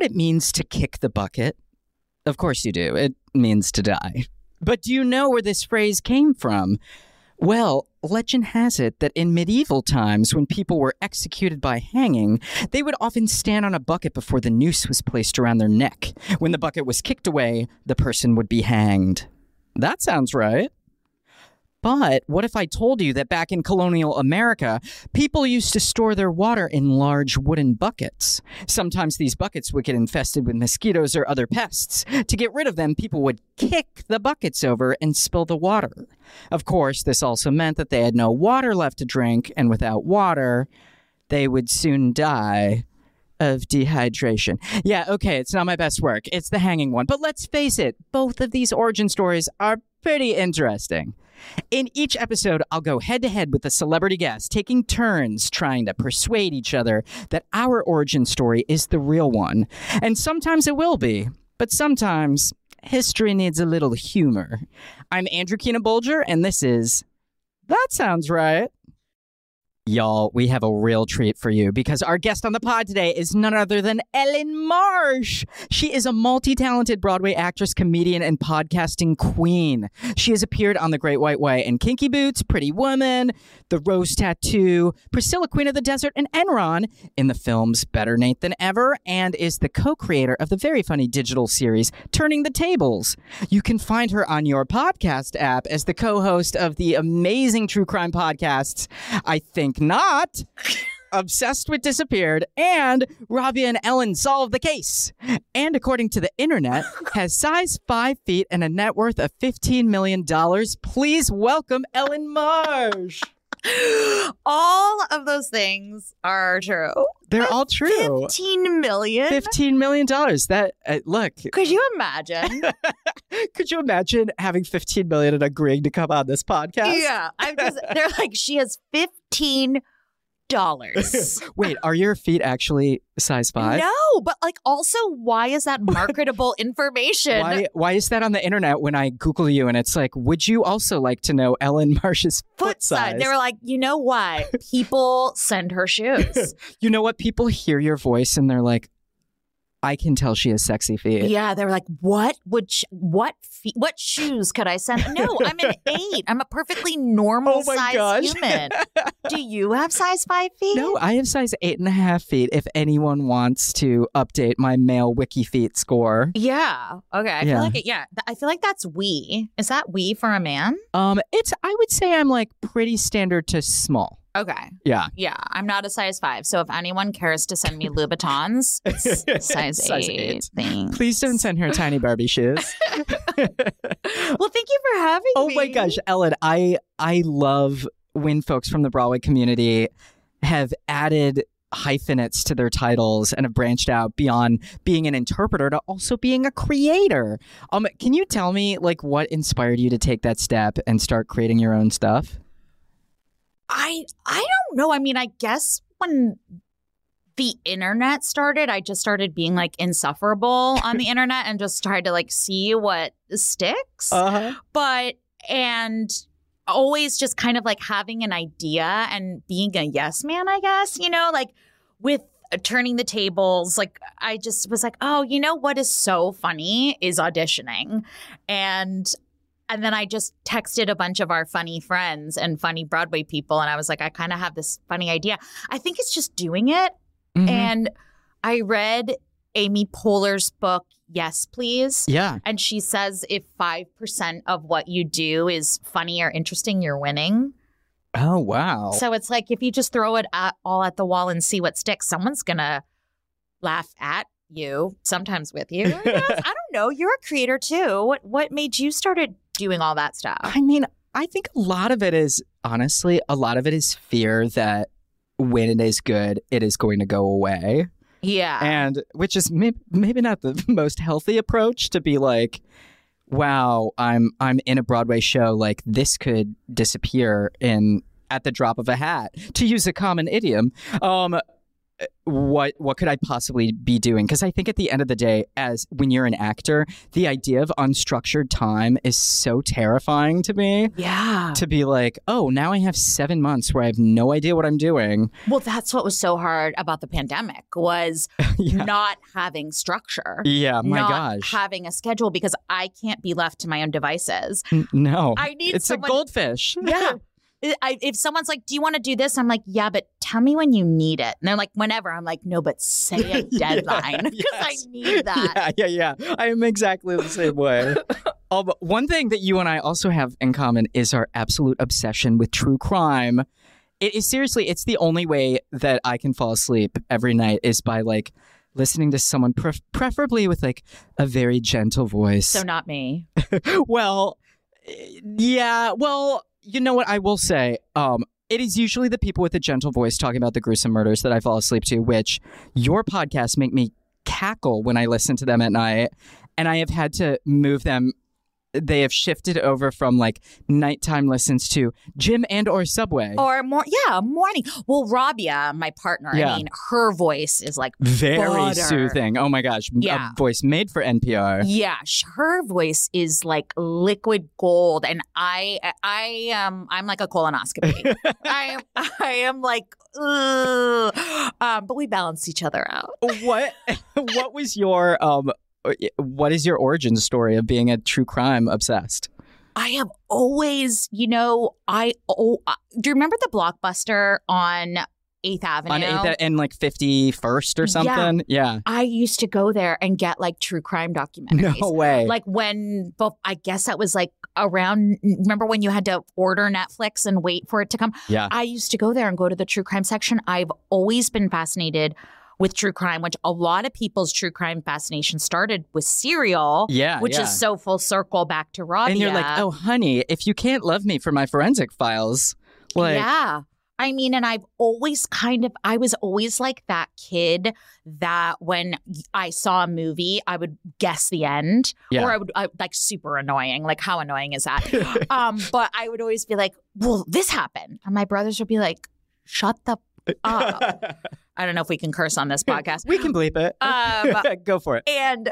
What it means to kick the bucket? Of course you do. It means to die. But do you know where this phrase came from? Well, legend has it that in medieval times, when people were executed by hanging, they would often stand on a bucket before the noose was placed around their neck. When the bucket was kicked away, the person would be hanged. That sounds right. But what if I told you that back in colonial America, people used to store their water in large wooden buckets? Sometimes these buckets would get infested with mosquitoes or other pests. To get rid of them, people would kick the buckets over and spill the water. Of course, this also meant that they had no water left to drink, and without water, they would soon die of dehydration. Yeah, okay, it's not my best work. It's the hanging one. But let's face it, both of these origin stories are pretty interesting. In each episode, I'll go head to head with a celebrity guest, taking turns trying to persuade each other that our origin story is the real one. And sometimes it will be, but sometimes history needs a little humor. I'm Andrew Keenan Bolger, and this is That Sounds Right. Y'all, we have a real treat for you because our guest on the pod today is none other than Ellyn Marsh. She is a multi talented Broadway actress, comedian, and podcasting queen. She has appeared on The Great White Way and Kinky Boots, Pretty Woman, The Rose Tattoo, Priscilla, Queen of the Desert, and Enron in the films Better Nate Than Ever, and is the co creator of the very funny digital series Turning the Tables. You can find her on your podcast app as the co host of the amazing true crime podcasts, I Think Not. Obsessed with Disappeared and Rabia and Ellyn Solve the Case. And according to the internet, has size five feet and a net worth of $15 million. Please welcome Ellyn Marsh. all of those things are true. They're all true. 15 million? $15 million. That, uh, look, Could you imagine? could you imagine having 15 million and agreeing to come on this podcast? yeah. I'm just, they're like, she has 15 dollars. Wait, are your feet actually size five? No, but like also, why is that marketable information? Why, why is that on the internet when I Google you and it's like, would you also like to know Ellyn Marsh's foot, Foot size? They were like, you know what? People send her shoes. you know what? People hear your voice and they're like, I can tell she has sexy feet. yeah, they were like, what would sh- what fe- what shoes could I send? No, I'm an eight. I'm a perfectly normal Oh size gosh. human. Do you have size five feet? No, I have size eight and a half feet if anyone wants to update my male wiki feet score. Yeah. Okay. I Yeah. feel like it. Yeah. I feel like that's we. Is that we for a man? Um, it's I would say I'm like pretty standard to small. Okay. Yeah. Yeah. I'm not a size five. So if anyone cares to send me Louboutins, size, Size eight. eight. Please don't send her tiny Barbie shoes. Well, thank you for having oh me. Oh my gosh, Ellyn, I I love when folks from the Broadway community have added hyphenates to their titles and have branched out beyond being an interpreter to also being a creator. Um, can you tell me like what inspired you to take that step and start creating your own stuff? I I don't know. I mean, I guess when the internet started, I just started being like insufferable on the internet and just tried to like see what sticks. Uh-huh. but and always just kind of like having an idea and being a yes man, I guess, you know, like with uh, turning the tables, like I just was like, oh, you know what is so funny is auditioning. And and then I just texted a bunch of our funny friends and funny Broadway people. And I was like, I kind of have this funny idea. I think it's just doing it. Mhm. And I read Amy Poehler's book, Yes, Please. yeah. And she says if 5% of what you do is funny or interesting, you're winning. Oh wow. So it's like if you just throw it at, all at the wall and see what sticks, someone's going to laugh at you, sometimes with you. I don't know. You're a creator too. What what made you started doing all that stuff? I mean, I think a lot of it is honestly, a lot of it is fear that when it is good, it is going to go away. Yeah. and which is may- maybe not the most healthy approach to be like wow i'm i'm in a broadway show like this could disappear in at the drop of a hat to use a common idiom um what what could I possibly be doing? Because I think at the end of the day, as when you're an actor, the idea of unstructured time is so terrifying to me. Yeah. To be like, oh, now I have seven months where I have no idea what I'm doing. Well, that's what was so hard about the pandemic was yeah. not having structure. Yeah, my not gosh. having a schedule because I can't be left to my own devices. N- no. I need it's someone- a goldfish. Yeah. I, if someone's like, "Do you want to do this?" I'm like, "Yeah, but tell me when you need it." And they're like, "Whenever." I'm like, "No, but say a deadline because yes. I need that." Yeah, yeah, yeah. I am exactly the same way. oh, but one thing that you and I also have in common is our absolute obsession with true crime. It is seriously, it's the only way that I can fall asleep every night is by like listening to someone, pref- preferably with like a very gentle voice. So not me. well, eh, yeah. Well, you know what I will say. Um, it is usually the people with the gentle voice talking about the gruesome murders that I fall asleep to, which your podcasts make me cackle when I listen to them at night, and I have had to move them. They have shifted over from like nighttime listens to gym and or subway. Or more, yeah, morning. Well, Rabia, my partner, Yeah. I mean, her voice is like, Very butter. soothing. Oh my gosh. Yeah. A voice made for NPR. yeah, her voice is like liquid gold, and I, I um, I'm like a colonoscopy. I am, I am like, um, but we balance each other out. what what was your um what is your origin story of being a true crime obsessed? I have always, you know, I oh, uh, do you remember the blockbuster on Eighth Avenue? On eighth and like fifty first or something? Yeah. yeah. I used to go there and get like true crime documentaries. No way. Like when, I guess that was like around. Remember when you had to order Netflix and wait for it to come? yeah. I used to go there and go to the true crime section. I've always been fascinated with true crime, which a lot of people's true crime fascination started with Serial, Yeah. which yeah. is so full circle back to Rabia. and you're like, oh honey, if you can't love me for my forensic files, like yeah. I mean, and I've always kind of, I was always like that kid that when I saw a movie, I would guess the end, Yeah. or I would I, like super annoying. Like, how annoying is that? um, but I would always be like, "Well, this happened," and my brothers would be like, "Shut the." Up." I don't know if we can curse on this podcast. we can bleep it. Um, Go for it. And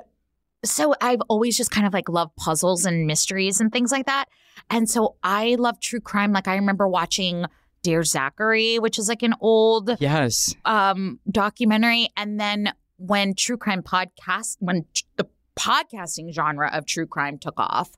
so I've always just kind of like loved puzzles and mysteries and things like that. And so I love true crime. Like I remember watching Dear Zachary, which is like an old Yes. um documentary. And then when true crime podcast, when t- the podcasting genre of true crime took off,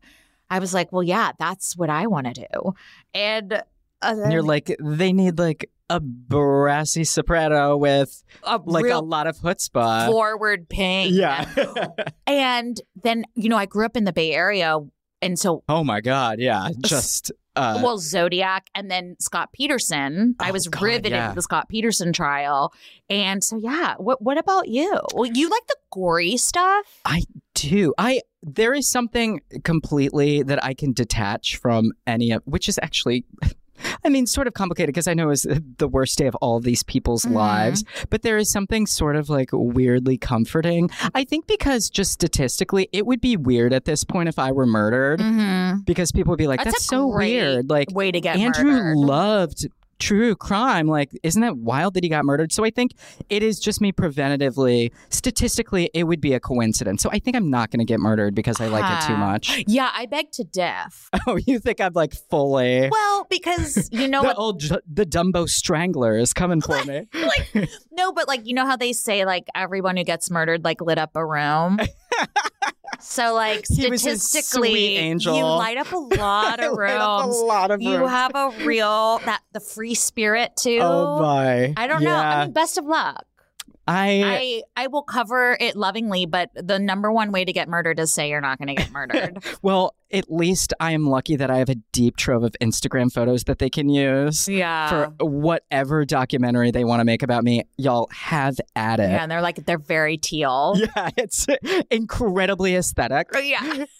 I was like, well, yeah, that's what I want to do. And, uh, And you're like, they need like a brassy soprano with a like a lot of chutzpah. forward ping. yeah. And then, you know, I grew up in the Bay Area. And so oh my god. Yeah. Just uh, well, Zodiac and then Scott Peterson. I Oh, was God, riveted yeah. to the Scott Peterson trial. And so, yeah, what, what about you? Well, you like the gory stuff? I do. I there is something completely that I can detach from any of which is actually I mean, sort of complicated because I know it's the worst day of all these people's Mhm. lives, but there is something sort of like weirdly comforting. I think because just statistically, it would be weird at this point if I were murdered Mm-hmm. because people would be like, That's "That's, so weird." Like Way to get Andrew murdered. loved true crime. Like, isn't that wild that he got murdered? So I think it is just me preventatively, statistically, it would be a coincidence. So I think I'm not going to get murdered because I like it too Ah. much. yeah, I beg to death. Oh, you think I'm like fully. well, because you know the what? old the Dumbo Strangler is coming for me. like no, but like you know how they say like everyone who gets murdered like lit up a room. So like He was his statistically, angel. you light up a lot of up a rooms. lot of You have a real that the free spirit oh too. Oh my! I don't know. I mean, best of luck. I, I I will cover it lovingly, but the number one way to get murdered is say you're not going to get murdered. well, at least I am lucky that I have a deep trove of Instagram photos that they can use. yeah. for whatever documentary they want to make about me, y'all have at it. yeah, and they're like they're very teal. Yeah, it's incredibly aesthetic. Oh, yeah.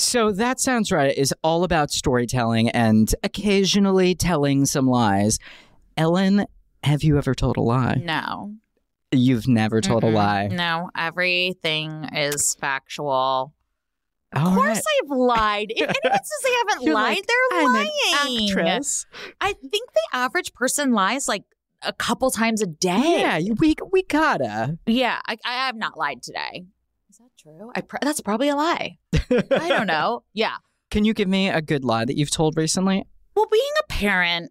So that sounds right. Is all about storytelling and occasionally telling some lies. Ellyn, have you ever told a lie? No. You've never told Mm-mm. a mm-hmm. lie. No, everything is factual. All Of course, right. I've lied. If anyone says they haven't You're lied, like, they're I'm lying. actress. I think the average person lies like a couple times a day. Yeah, we we gotta. Yeah, I, I have not lied today. Is that true? I pr- that's probably a lie. I don't know. Yeah. Can you give me a good lie that you've told recently? Well, being a parent,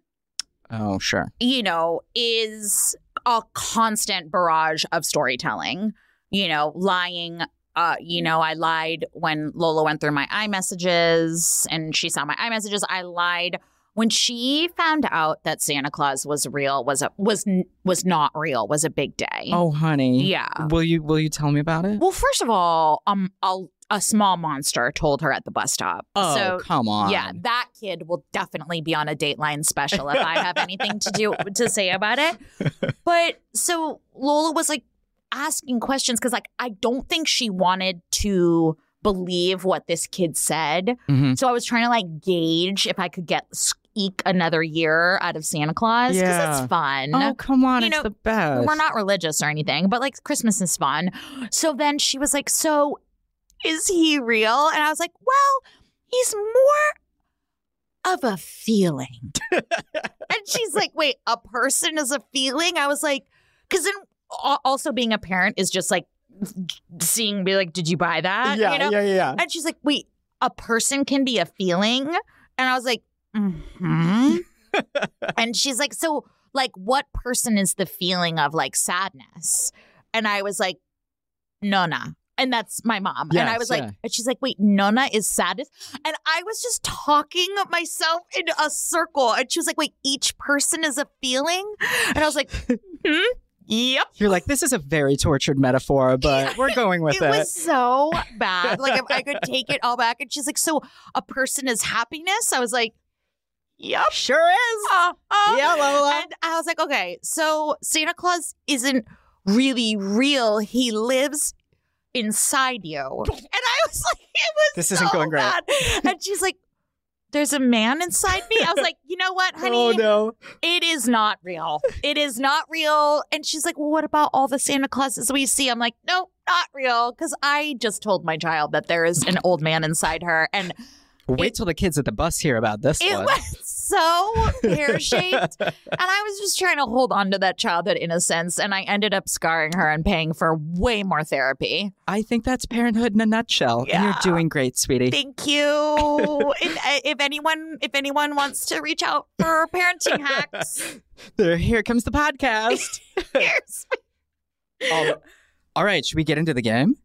Oh, sure. you know, is a constant barrage of storytelling. You know, lying. Uh, you know, I lied when Lola went through my iMessages and she saw my iMessages. I lied when she found out that Santa Claus was real. Was a was was not real. Was a big day. Oh, honey. yeah. Will you will you tell me about it? Well, first of all, um, a, a small monster told her at the bus stop. oh, so come on. yeah, that kid will definitely be on a Dateline special if I have anything to do to say about it. But so Lola was like asking questions because like I don't think she wanted to believe what this kid said. Mhm. So I was trying to like gauge if I could get eke another year out of Santa Claus because Yeah. it's fun. Oh, come on. You it's know, the best. We're not religious or anything, but like Christmas is fun. So then she was like, So is he real? And I was like, Well, he's more of a feeling. and she's like, Wait, a person is a feeling? I was like, Because then also being a parent is just like seeing, be like, Did you buy that? yeah, you know? yeah, yeah. And she's like, Wait, a person can be a feeling? And I was like, hmm. and she's like, So, like, what person is the feeling of like sadness? And I was like, no, Nona. And that's my mom. and I Yes, was like, yeah. and she's like, wait, Nona is sadness? And I was just talking myself in a circle. And she was like, wait, each person is a feeling? And I was like, hmm? Yep. You're like, this is a very tortured metaphor, but we're going with it it. was so bad. Like if I could take it all back. And she's like, so a person is happiness? I was like, yep. sure is. Uh, uh. Yeah, Lola. And I was like, okay, so Santa Claus isn't really real. He lives inside you. And I was like, it was This isn't so going great. bad. And she's like, there's a man inside me. I was like, you know what, honey? Oh no. It is not real. It is not real. And she's like, well, what about all the Santa Clauses we see? I'm like, no, not real. Because I just told my child that there is an old man inside her. And Wait till the kids at the bus hear about this it one. was so pear shaped. and I was just trying to hold on to that childhood innocence. And I ended up scarring her and paying for way more therapy. I think that's parenthood in a nutshell. And you're doing great, sweetie. Thank you. if, if anyone if anyone wants to reach out for parenting hacks, There, here comes the podcast. here's Um, all right, should we get into the game?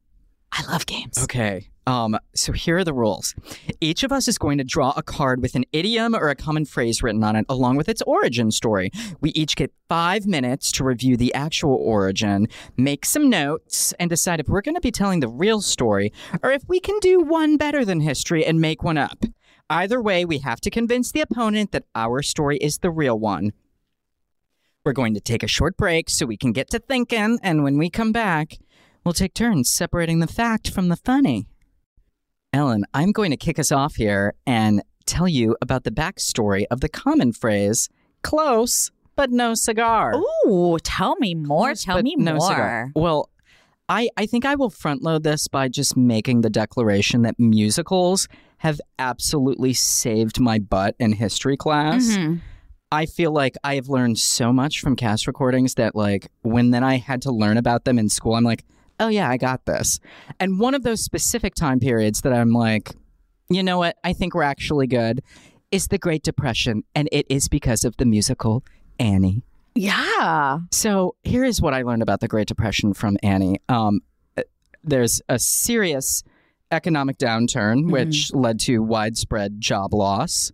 I love games. Okay. Um, so here are the rules. Each of us is going to draw a card with an idiom or a common phrase written on it, along with its origin story. We each get five minutes to review the actual origin, make some notes, and decide if we're going to be telling the real story or if we can do one better than history and make one up. Either way, we have to convince the opponent that our story is the real one. We're going to take a short break so we can get to thinking, and when we come back, we'll take turns separating the fact from the funny. Ellyn, I'm going to kick us off here and tell you about the backstory of the common phrase, close but no cigar. Ooh, tell me more. Close, tell me no more. cigar. Well, I, I think I will front load this by just making the declaration that musicals have absolutely saved my butt in history class. Mhm. I feel like I have learned so much from cast recordings that like when then I had to learn about them in school, I'm like, oh yeah, I got this. And one of those specific time periods that I'm like, you know what, I think we're actually good is the Great Depression, and it is because of the musical Annie. Yeah. So here is what I learned about the Great Depression from Annie. Um, there's a serious economic downturn, which led to widespread job loss.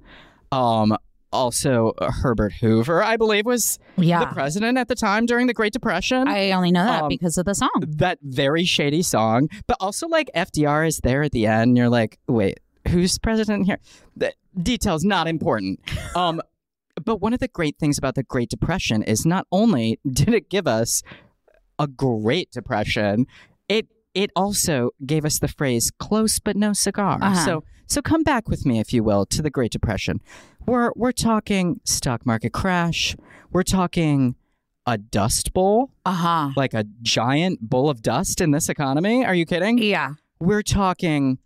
Um, also, uh, Herbert Hoover, I believe, was the president at the time during the Great Depression. I only know that Um, because of the song. that very shady song, but also like FDR is there at the end. And you're like, wait, who's president here? The details not important. Um, but one of the great things about the Great Depression is not only did it give us a Great Depression, it it also gave us the phrase "close but no cigar." Uh-huh. So so come back with me, if you will, to the Great Depression. We're we're talking stock market crash. We're talking a dust bowl Uh huh. like a giant bowl of dust in this economy. Are you kidding? Yeah. We're talking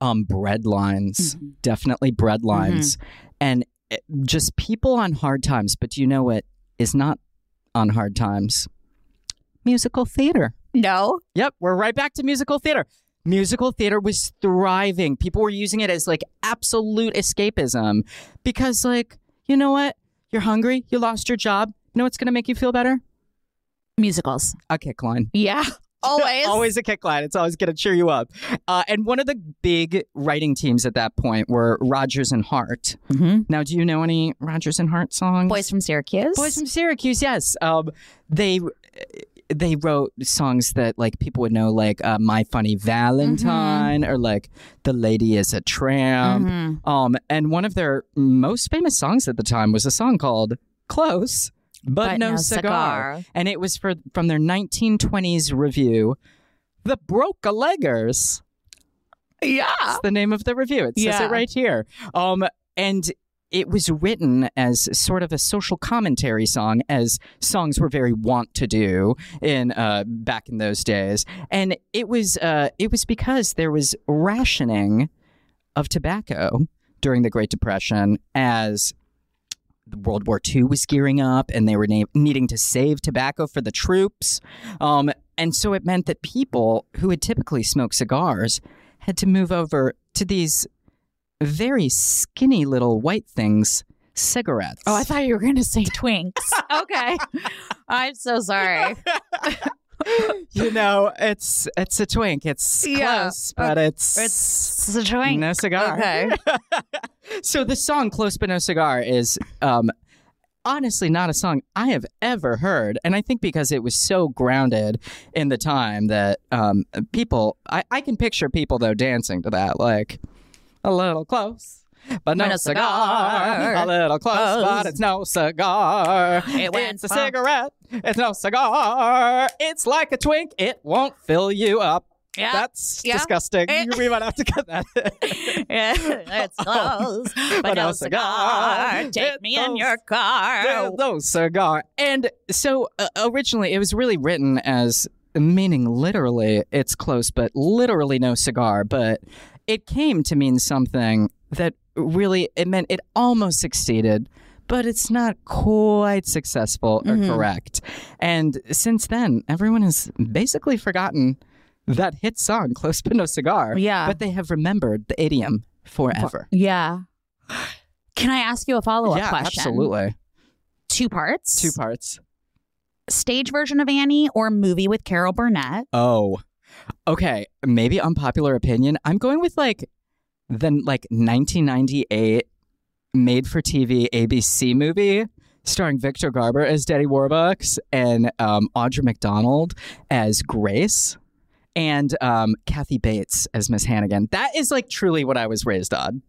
um bread lines, Mm-hmm. definitely bread lines. And it- just people on hard times, but do you know what is not on hard times? Musical theater. No. Yep, we're right back to musical theater. Musical theater was thriving. People were using it as like absolute escapism because, like, you know what? You're hungry, you lost your job. You know what's going to make you feel better? Musicals. A kick line. Yeah. Always. always a kick line. It's always going to cheer you up. Uh, and one of the big writing teams at that point were Rodgers and Hart. Mm-hmm. Now, do you know any Rodgers and Hart songs? Boys from Syracuse. Boys from Syracuse, yes. Um, they they wrote songs that like people would know, like uh, "My Funny Valentine" or like "The Lady Is a Tramp." Mhm. Um, and one of their most famous songs at the time was a song called "Close." But, no, cigar. and it was for from their 1920s review, "The Broke a Leggers." Yeah. That's the name of the review. It says Yeah. it right here. Um, and it was written as sort of a social commentary song, as songs were very wont to do in uh, back in those days. And it was uh, it was because there was rationing of tobacco during the Great Depression as World War II was gearing up, and they were na- needing to save tobacco for the troops. Um, and so it meant that people who had typically smoked cigars had to move over to these very skinny little white things, cigarettes. Oh, I thought you were going to say twinks. okay. I'm so sorry. you know, it's it's a twink. It's Yeah. close, but it's It's a twink. no cigar. Okay. so the song "Close but No Cigar" is um, honestly not a song I have ever heard, and I think because it was so grounded in the time that um, people, I, I can picture people though dancing to that, like a little close. But no, no cigar. cigar. A little close, Close. but it's no cigar. It went it's a cigarette. It's no cigar. It's like a twink. It won't fill you up. Yeah. That's Yeah. disgusting. It- we might have to cut that. yeah, it's close, but, But no no cigar. cigar. Take It me in your car. no, no cigar. And so uh, originally it was really written as meaning literally it's close, but literally no cigar. But it came to mean something that really it meant it almost succeeded. But it's not quite successful or Mhm. correct. And since then, everyone has basically forgotten that hit song, Close But No Cigar. Yeah. But they have remembered the idiom forever. Yeah. Can I ask you a follow up yeah, question? absolutely. Two parts. Two parts. Stage version of Annie or movie with Carol Burnett? Oh, okay. Maybe unpopular opinion. I'm going with like the like 1998 made for TV ABC movie starring Victor Garber as Daddy Warbucks and um, Audra McDonald as Grace and um, Kathy Bates as Miss Hannigan. That is like truly what I was raised on.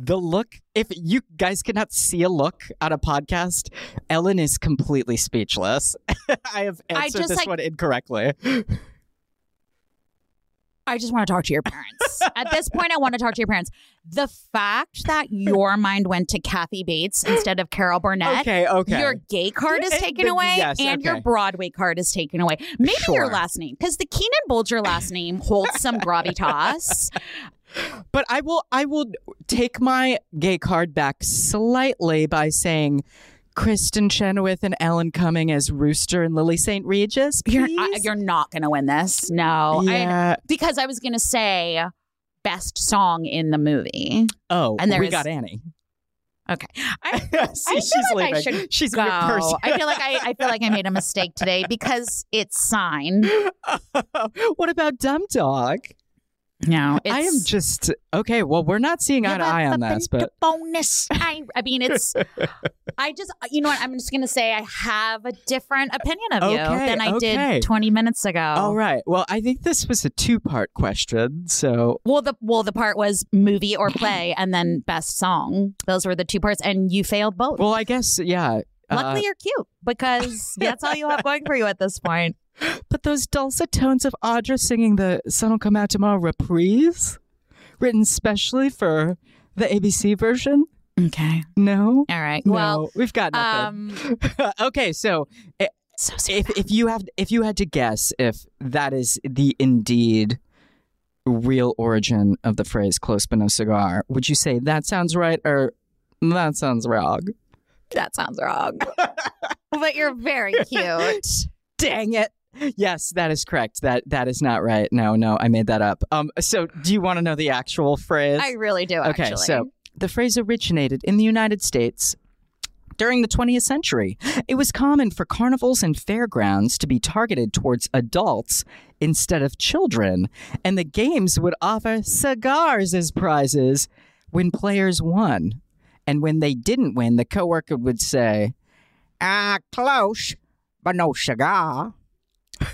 The look, if you guys cannot see a look on a podcast, Ellyn is completely speechless. I have I answered just, this like- one incorrectly. I just want to talk to your parents. At this point, I want to talk to your parents. The fact that your mind went to Kathy Bates instead of Carol Burnett. Okay, okay. Your gay card is taken the- away, yes, and your. Broadway card is taken away. Maybe your last name, because the Keenan Bolger last name holds some gravitas. But I will I will take my gay card back slightly by saying Kristin Chenoweth and Alan Cumming as Rooster and Lily St. Regis. You're? I, you're not going to win this. No, I- yeah. because I was going to say best song in the movie. oh, and there we there's- got Annie. Okay, I- See, I feel she's like I leaving. should she's go. I feel like I, I feel like I made a mistake today because it's signed. Oh, what about Dumb Dog? No, it's, I am just okay. Well, we're not seeing eye to eye on this, but bonus. I, I mean, it's. I just, you know what? I'm just gonna say I have a different opinion of you than I okay. did 20 minutes ago. all right. Well, I think this was a two-part question, so Well, the well, the part was movie or play, and then best song. Those were the two parts, and you failed both. well, I guess yeah. Uh, Luckily, you're cute because that's all you have going for you at this point. But those dulcet tones of Audra singing the Sun Will Come Out Tomorrow reprise, written specially for the ABC version? Okay. No? All right. No, Well, we've got nothing. um, okay, so so if, if you have if you had to guess if that is the indeed real origin of the phrase close but no cigar, would you say that sounds right or that sounds wrong? That sounds wrong. but you're very cute. Dang it. Yes, that is correct. That that is not right. No, no, I made that up. Um so do you want to know the actual phrase? I really do, Okay, actually. so the phrase originated in the United States during the 20th century. It was common for carnivals and fairgrounds to be targeted towards adults instead of children, and the games would offer cigars as prizes when players won. And when they didn't win, the coworker would say, Ah, close, but no cigar.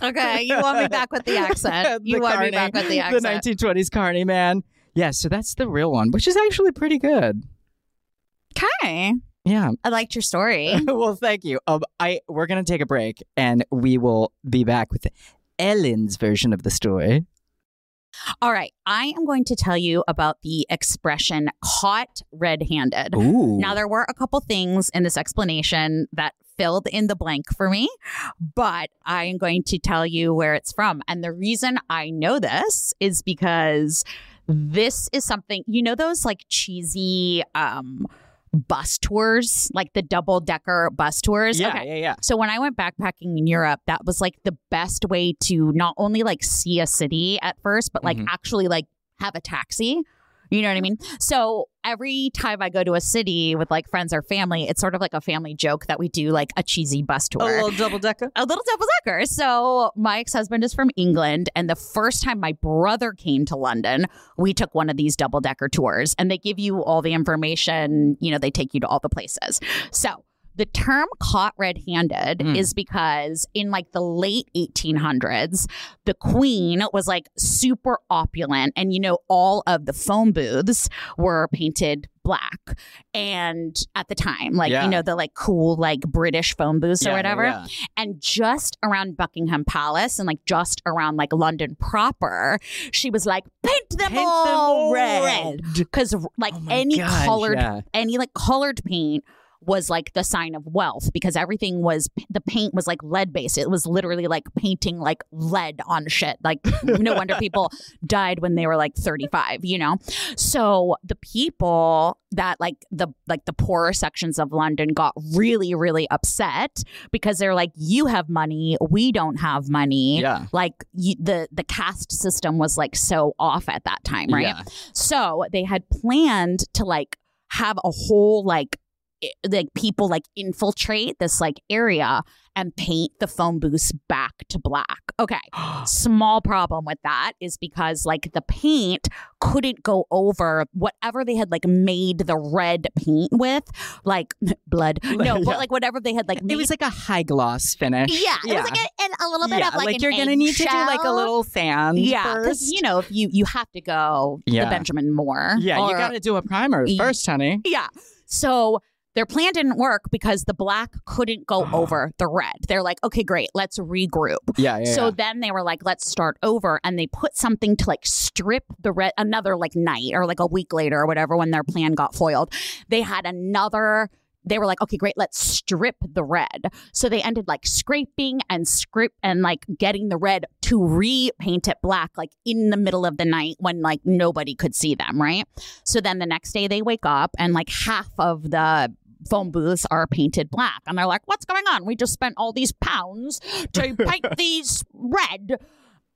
Okay, you want me back with the accent. You The want me back with the accent. The 1920s carny man. Yeah, so that's the real one, which is actually pretty good. Okay. Yeah. I liked your story. well, thank you. Um, I we're gonna take a break, and we will be back with Ellyn's version of the story. All right. I am going to tell you about the expression caught red handed. Now, there were a couple things in this explanation that filled in the blank for me, but I am going to tell you where it's from. And the reason I know this is because this is something, you know, those like cheesy um, bus tours, like the double decker bus tours? yeah, Okay. yeah, yeah. So when I went backpacking in Europe, that was like the best way to not only like see a city at first, but like Mhm. actually like have a taxi. You know what I mean? So every time I go to a city with like friends or family, it's sort of like a family joke that we do like a cheesy bus tour. A little double decker. A little double decker. So my ex husband is from England, and the first time my brother came to London, we took one of these double decker tours, and they give you all the information. You know, they take you to all the places. So the term caught red handed Mm. is because in like the late 1800s, the queen was like super opulent, and you know, all of the phone booths were painted black. And at the time, like, Yeah. you know, the like cool, like British phone booths or Yeah, whatever. yeah. And just around Buckingham Palace and like just around like London proper, she was like, paint them, Paint them all, all red. Because like Oh any gosh, colored, any like colored paint was like the sign of wealth because everything was the paint was like lead based. It was literally like painting like lead on shit. Like no wonder people died when they were like 35, you know? So the people that like the like the poorer sections of London got really, really upset because they're like, you have money, we don't have money. Yeah. Like you, the the caste system was like so off at that time, right? Yeah. So they had planned to like have a whole like like people like infiltrate this like area and paint the phone booths back to black. Okay. Small problem with that is because like the paint couldn't go over whatever they had like made the red paint with, like blood. No, Yeah. but like whatever they had like made It was like a high gloss finish. yeah, it was like a, and a little bit yeah, of like, an you're gonna need to do like a little sand yeah, because first. you know if you you have to go Yeah. the Benjamin Moore. yeah, you got to do a primer first, honey. yeah. So their plan didn't work because the black couldn't go uh-huh. over the red. They're like, okay, great, let's regroup. Yeah, yeah. So yeah. then they were like, let's start over. And they put something to like strip the red, another like night or like a week later or whatever when their plan got foiled. They had another. They were like, okay, great, let's strip the red. So they ended like scraping and script and like getting the red to repaint it black, like in the middle of the night when like nobody could see them, right? So then the next day they wake up and like half of the phone booths are painted black. And they're like, what's going on? We just spent all these pounds to paint these red.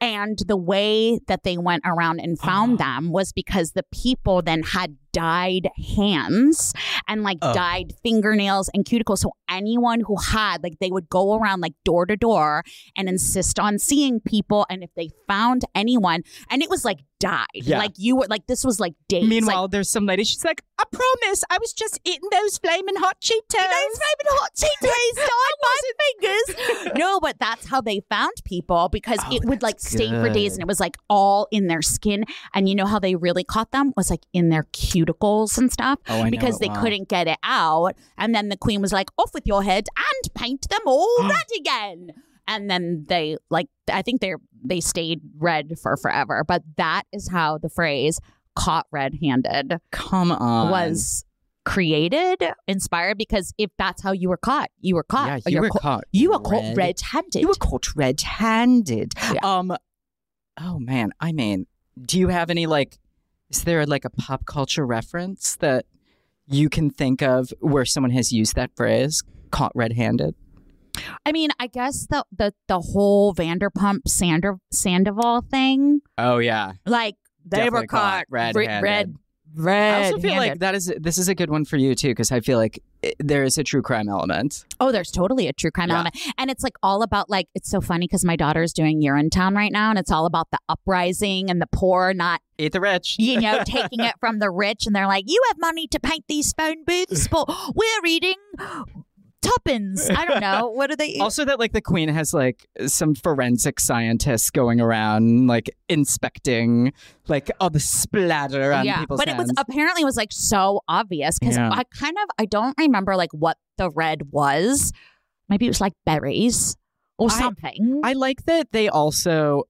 And the way that they went around and found ah. them was because the people then had dyed hands and like Oh. dyed fingernails and cuticles. So anyone who had, like, they would go around like door to door and insist on seeing people. And if they found anyone, and it was like dyed, Yeah. like you were like, this was like days. Meanwhile, like, there's some lady. She's like, "I promise, I was just eating those flaming hot Cheetos." those flaming hot Cheetos dyed my fingers. No, but that's how they found people because Oh, it would like that's stay for days and it was like all in their skin. And you know how they really caught them was like in their cuticles and stuff Oh, because they well. couldn't get it out. And then the queen was like, off with your head and paint them all red again. And then they like I think they they stayed red for forever. But that is how the phrase caught red handed Come on. was created, inspired because if that's how you were caught, you were caught. yeah, you were ca- caught. you were caught red handed. You were caught red-handed. Yeah. Um, oh man, I mean, do you have any like? Is there like a pop culture reference that you can think of where someone has used that phrase, caught red-handed? I mean, I guess the the the whole Vanderpump Sander Sandoval thing, Oh yeah. like they Definitely were caught caught red-handed. red red. I also feel like that is this is a good one for you too because I feel like it, there is a true crime element. oh, there's totally a true crime Yeah. element, and it's like all about like it's so funny because my daughter's doing Urinetown right now, and it's all about the uprising and the poor not Eat the rich. you know taking it from the rich, and they're like, you have money to paint these phone booths, but we're eating tuppence. I don't know what do they eat. Also, that like the queen has like some forensic scientists going around like inspecting like all the splatter on yeah, people's but it was apparently it was like so obvious because Yeah. I kind of I don't remember like what the red was. Maybe it was like berries or I- something. I like that they also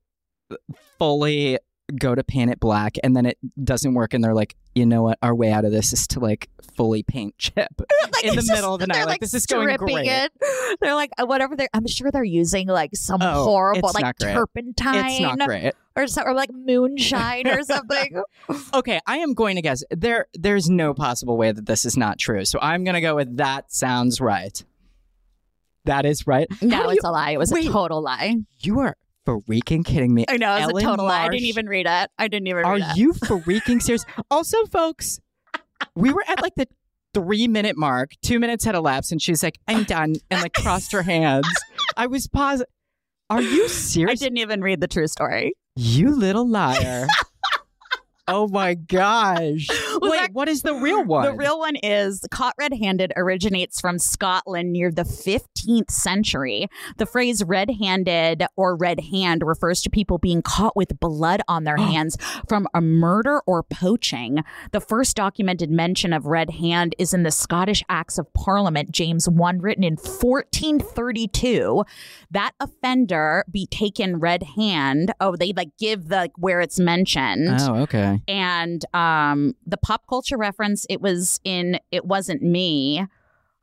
fully go to paint it black and then it doesn't work and they're like, you know what, our way out of this is to like fully paint chip Like, in the it's middle of the night. Like, this is going great. It. They're like uh, whatever they're. I'm sure they're using like some Oh, horrible like turpentine It's not great. or so, or like moonshine or something. Okay, I am going to guess there there's no possible way that this is not true. So I'm going to go with that sounds right. That is right. No, it's you, a lie. It was Wait. a total lie. you are freaking kidding me. I know it was Ellen a total lie. I didn't even read it. I didn't even Are read it. Are you freaking serious? Also, folks, we were at like the three minute mark. Two minutes had elapsed, and she's like, "I'm done," and like crossed her hands. I was positive. Are you serious? I didn't even read the true story. You little liar! oh my gosh! Wait, that- what is the real one? The real one is caught red handed originates from Scotland near the 15th century. The phrase red handed or red hand refers to people being caught with blood on their hands from a murder or poaching. The first documented mention of red hand is in the Scottish Acts of Parliament, James 1, written in 1432. That offender be taken red hand. Oh, they like give the like, where it's mentioned Oh, okay. and um the pop culture reference it was in it wasn't me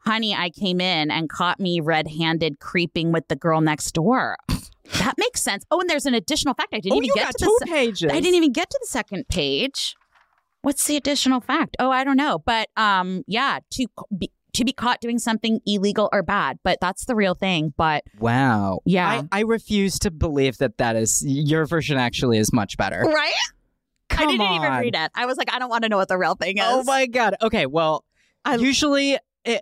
honey i came in and caught me red-handed creeping with the girl next door that makes sense oh and there's an additional fact i didn't oh, even you get got to two the se- pages. i didn't even get to the second page what's the additional fact oh i don't know but um yeah to be to be caught doing something illegal or bad but that's the real thing but Wow. Yeah. I, I refuse to believe that that is your version. Actually, is much better. right i didn't even read it i was like i don't want to know what the real thing oh is Oh my god. Okay, well, I- usually it,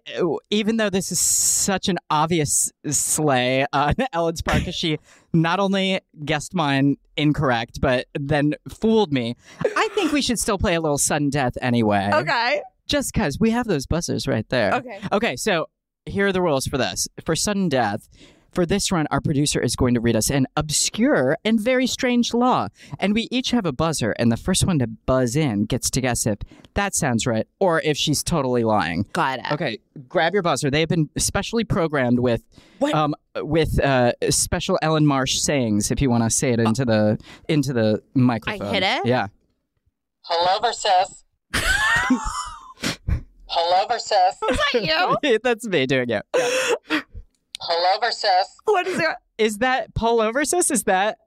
even though this is such an obvious slay on Ellyn's part because she not only guessed mine incorrect but then fooled me. I think we should still play a little sudden death anyway. okay Just cuz we have those buzzers right there. okay Okay, so here are the rules for this. For sudden death, for this run, our producer is going to read us an obscure and very strange law. And we each have a buzzer, and the first one to buzz in gets to guess if that sounds right or if she's totally lying. got it Okay, grab your buzzer. They have been specially programmed with What? um with uh special Ellyn Marsh sayings if you want to say it into the into the microphone. I hit it? Yeah. Hello, sis. Hello, sis. Is that you? That's me doing it. Yeah. Hello, sis. What is that pull over sis? Is that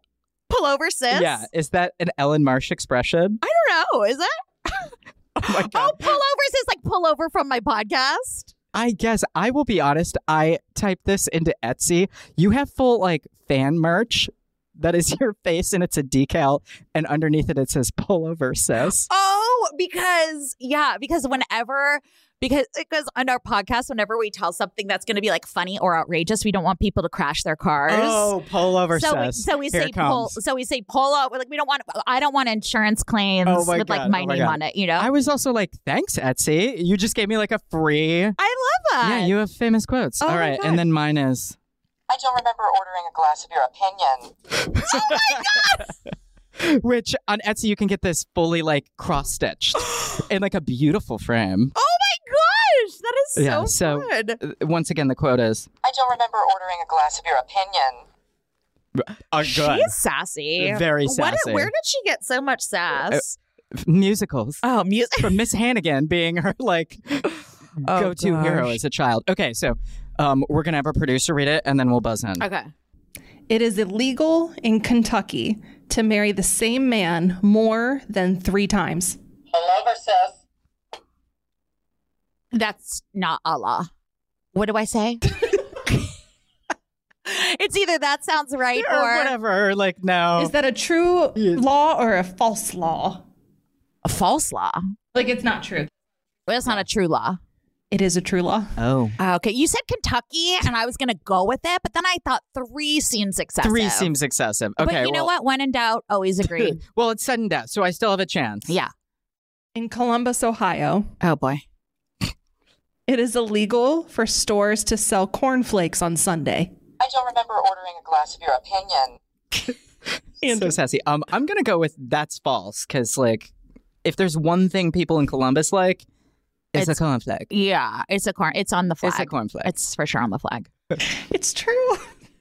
pull over, sis? Yeah, is that an Ellyn Marsh expression? I don't know. Is it? Oh my Oh, god. pull over, sis, like pull over from my podcast. I guess I will be honest, I typed this into Etsy. You have full like fan merch that is your face and it's a decal and underneath it it says pull over sis. Oh, because yeah, because whenever because because on our podcast, whenever we tell something that's going to be like funny or outrageous, we don't want people to crash their cars. Oh, pull over so we, so we say pull. comes. So we say pull up. Like we don't want. I don't want insurance claims Oh my with like oh my oh name God. on it. You know. I was also like, thanks, Etsy. You just gave me like a free. I love that. Yeah, you have famous quotes. Oh All my right, God. and then mine is. I don't remember ordering a glass of your opinion. Oh my God! Which on Etsy you can get this fully like cross stitched in like a beautiful frame. Oh my gosh, that is so, Yeah, so- good. Uh, Once again, the quote is I don't remember ordering a glass of your opinion. are She's sassy. Very What- sassy. where did she get so much sass? musicals. oh, music. From Miss Hannigan being her like Oh, go-to hero as a child. Okay, so um, we're gonna have our producer read it, and then we'll buzz in. Okay. It is illegal in Kentucky to marry the same man more than three times. Hello, sis. That's not Allah. What do I say? it's either that sounds right or, or, whatever. Like no. Is that a true law or a false law? a false law. Like it's not true. Well, it's not a true law. It is a true law. oh. Okay, you said Kentucky, and I was gonna go with it, but then I thought three seems excessive. Three seems excessive. Okay. but you know what? When in doubt, always agree. well, it's sudden death, so I still have a chance. yeah. In Columbus, Ohio, Oh boy. It is illegal for stores to sell cornflakes on Sunday. I don't remember ordering a glass of your opinion. so sassy. Um, I'm gonna go with that's false because like, if there's one thing people in Columbus like, it's, It's- a cornflake. Yeah, it's a corn. It's on the flag. It's a cornflake. It's for sure on the flag. It's true.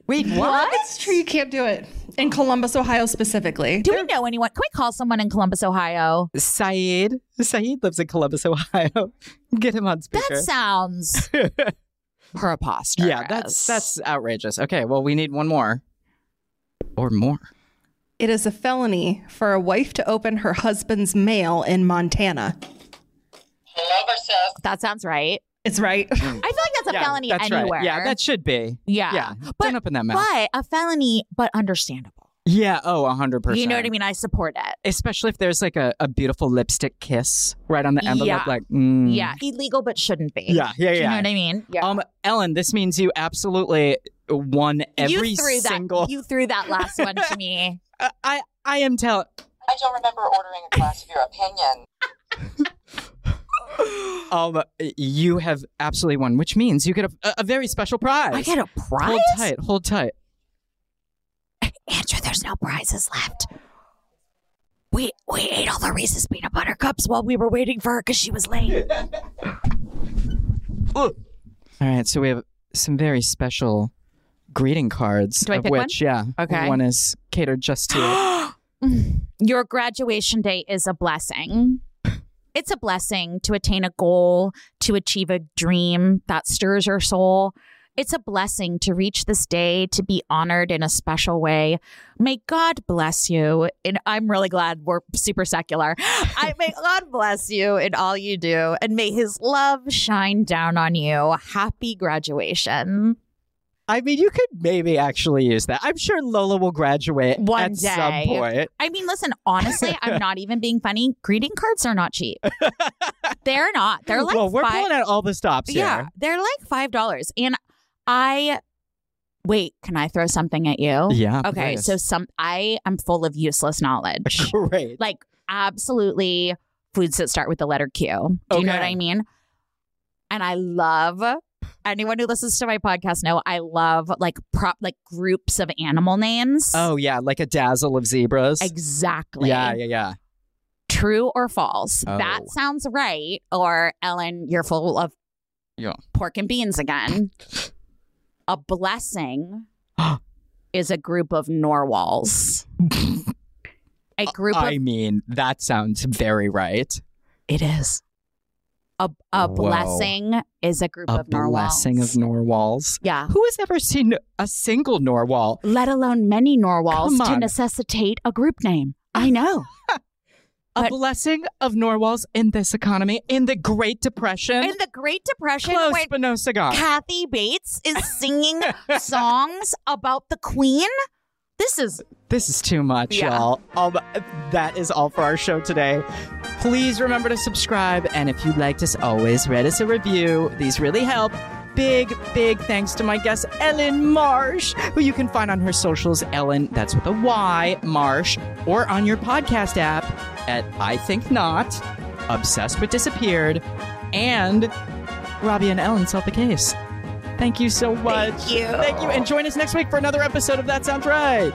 Wait, what? It's true. You can't do it. In Columbus, Ohio specifically. Do we know anyone? Can we call someone in Columbus, Ohio? Saeed. Saeed lives in Columbus, Ohio. Get him on speaker. That sounds preposterous. yeah, that's that's outrageous. Okay, well, we need one more or more. It is a felony for a wife to open her husband's mail in Montana. Hello, that sounds right. It's right. I feel like that's a yeah, felony that's anywhere. Right. Yeah, that should be. yeah. Yeah, But- don't open that mouth. But a felony, but understandable. Yeah. Oh, 100%. You know what I mean? I support it. Especially if there's like a, a beautiful lipstick kiss right on the envelope. Yeah. Like, mm. Yeah, illegal, but shouldn't be. Yeah, yeah, Do you know what I mean? Yeah. Um, Ellyn, this means you absolutely won every you threw single. that. You threw that last one to me. Uh, I I am telling. I don't remember ordering a glass of your opinion. Um, you have absolutely won, which means you get a, a very special prize. I get a prize. Hold tight. Hold tight. Andrew, there's no prizes left. We we ate all the Reese's peanut butter cups while we were waiting for her because she was late. All right, so we have some very special greeting cards. Do I of pick one? which, yeah, Okay. one is catered just to. Your graduation day is a blessing. It's a blessing to attain a goal, to achieve a dream that stirs your soul. It's a blessing to reach this day, to be honored in a special way. May God bless you. And I'm really glad we're super secular. I may God bless you in all you do, and may His love shine down on you. Happy graduation. I mean, you could maybe actually use that. I'm sure Lola will graduate One at some day. point. I mean, listen, honestly, I'm not even being funny. Greeting cards are not cheap. They're not. They're like well, we're five. pulling out all the stops yeah, here. they're like five dollars. And I wait. Can I throw something at you? Yeah. Okay. please. So some I am full of useless knowledge. great. like absolutely foods that start with the letter Q. Do you know what I mean? And I love anyone who listens to my podcast know I love like prop like groups of animal names. Oh yeah, like a dazzle of zebras. Exactly. Yeah, yeah, yeah. True or false? Oh. That sounds right. Or Ellyn, you're full of Yeah. pork and beans again. a blessing is a group of narwhals. a group I of mean, that sounds very right. it is. A a blessing is a group A of narwhals. blessing of narwhals. yeah. Who has ever seen a single narwhal? Let alone many narwhals Come to necessitate a group name. I know. A But- blessing of narwhals in this economy in the Great Depression. In the Great Depression, Close, when but no cigar. Kathy Bates is singing songs about the Queen. This is This is too much, Yeah. y'all. Um, that is all for our show today. Please remember to subscribe, and if you'd like to always write us a review. These really help. Big, big thanks to my guest, Ellyn Marsh, who you can find on her socials, Ellyn, that's with a Y, Marsh, or on your podcast app at I Think Not, Obsessed with Disappeared, and Robbie and Ellyn solve the case. Thank you so much. Thank you. Thank you. And join us next week for another episode of That Sounds Right.